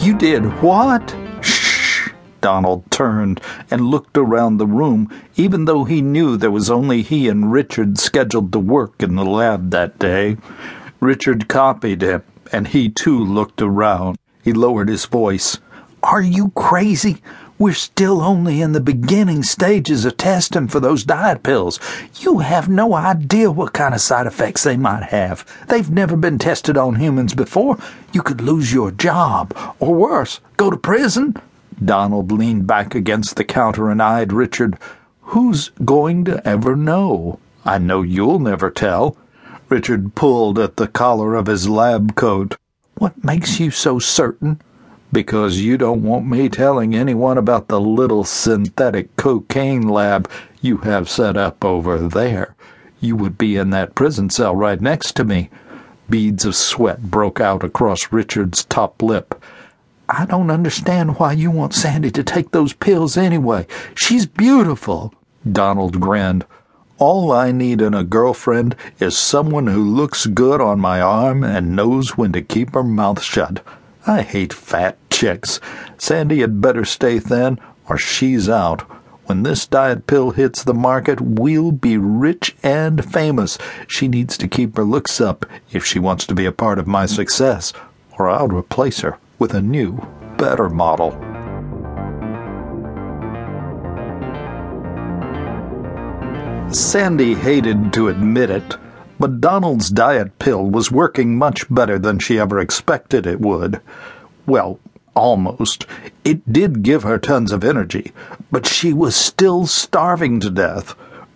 You did what? Shh! Donald turned and looked around the room, even though he knew there was only he and Richard scheduled to work in the lab that day. Richard copied him, and he too looked around. He lowered his voice. Are you crazy? We're still only in the beginning stages of testing for those diet pills. You have no idea what kind of side effects they might have. They've never been tested on humans before. You could lose your job, or worse, go to prison. Donald leaned back against the counter and eyed Richard. Who's going to ever know? I know you'll never tell. Richard pulled at the collar of his lab coat. What makes you so certain? Because you don't want me telling anyone about the little synthetic cocaine lab you have set up over there. You would be in that prison cell right next to me. Beads of sweat broke out across Richard's top lip. I don't understand why you want Sandy to take those pills anyway. She's beautiful. Donald grinned. All I need in a girlfriend is someone who looks good on my arm and knows when to keep her mouth shut. I hate fat chicks. Sandy had better stay thin, or she's out. When this diet pill hits the market, we'll be rich and famous. She needs to keep her looks up if she wants to be a part of my success, or I'll replace her with a new, better model. Sandy hated to admit it, but Donald's diet pill was working much better than she ever expected it would. Well, almost. It did give her tons of energy, but she was still starving to death.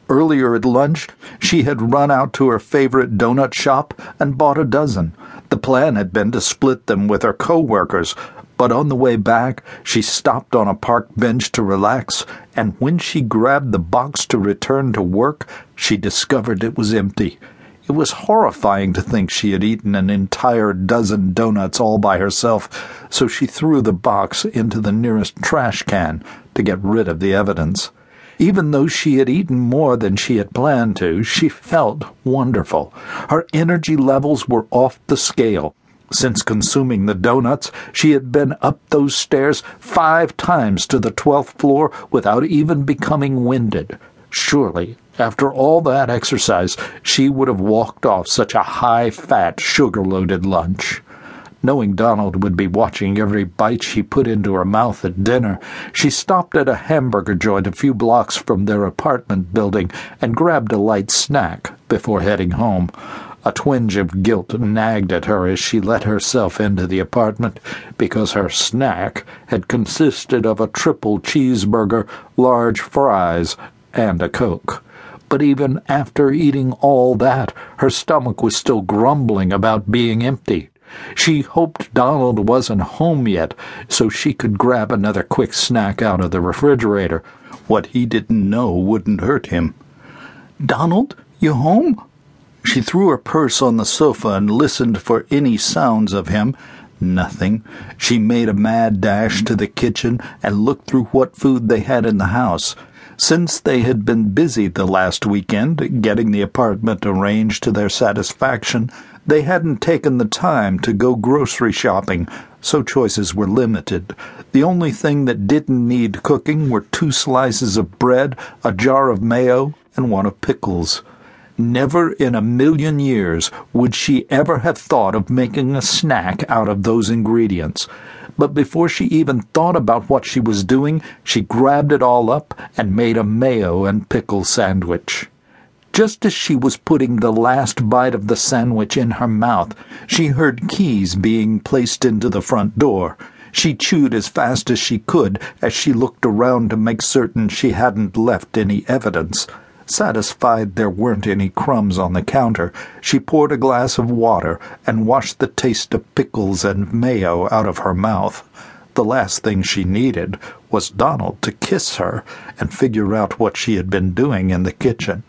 Earlier at lunch, she had run out to her favorite donut shop and bought a dozen. The plan had been to split them with her co-workers, but on the way back, she stopped on a park bench to relax, and when she grabbed the box to return to work, she discovered it was empty. It was horrifying to think she had eaten an entire dozen donuts all by herself, so she threw the box into the nearest trash can to get rid of the evidence. Even though she had eaten more than she had planned to, she felt wonderful. Her energy levels were off the scale. Since consuming the donuts, she had been up those stairs five times to the twelfth floor without even becoming winded. Surely after all that exercise, she would have walked off such a high fat, sugar loaded lunch. Knowing Donald would be watching every bite she put into her mouth at dinner, she stopped at a hamburger joint a few blocks from their apartment building and grabbed a light snack before heading home. A twinge of guilt nagged at her as she let herself into the apartment because her snack had consisted of a triple cheeseburger, large fries, and a Coke but even after eating all that, her stomach was still grumbling about being empty. She hoped Donald wasn't home yet so she could grab another quick snack out of the refrigerator. What he didn't know wouldn't hurt him. Donald, you home? She threw her purse on the sofa and listened for any sounds of him. Nothing. She made a mad dash to the kitchen and looked through what food they had in the house. Since they had been busy the last weekend getting the apartment arranged to their satisfaction, they hadn't taken the time to go grocery shopping, so choices were limited. The only thing that didn't need cooking were two slices of bread, a jar of mayo, and one of pickles. Never in a million years would she ever have thought of making a snack out of those ingredients but before she even thought about what she was doing, she grabbed it all up and made a mayo and pickle sandwich. Just as she was putting the last bite of the sandwich in her mouth, she heard keys being placed into the front door. She chewed as fast as she could as she looked around to make certain she hadn't left any evidence. Satisfied there weren't any crumbs on the counter, she poured a glass of water and washed the taste of pickles and mayo out of her mouth. The last thing she needed was Donald to kiss her and figure out what she had been doing in the kitchen.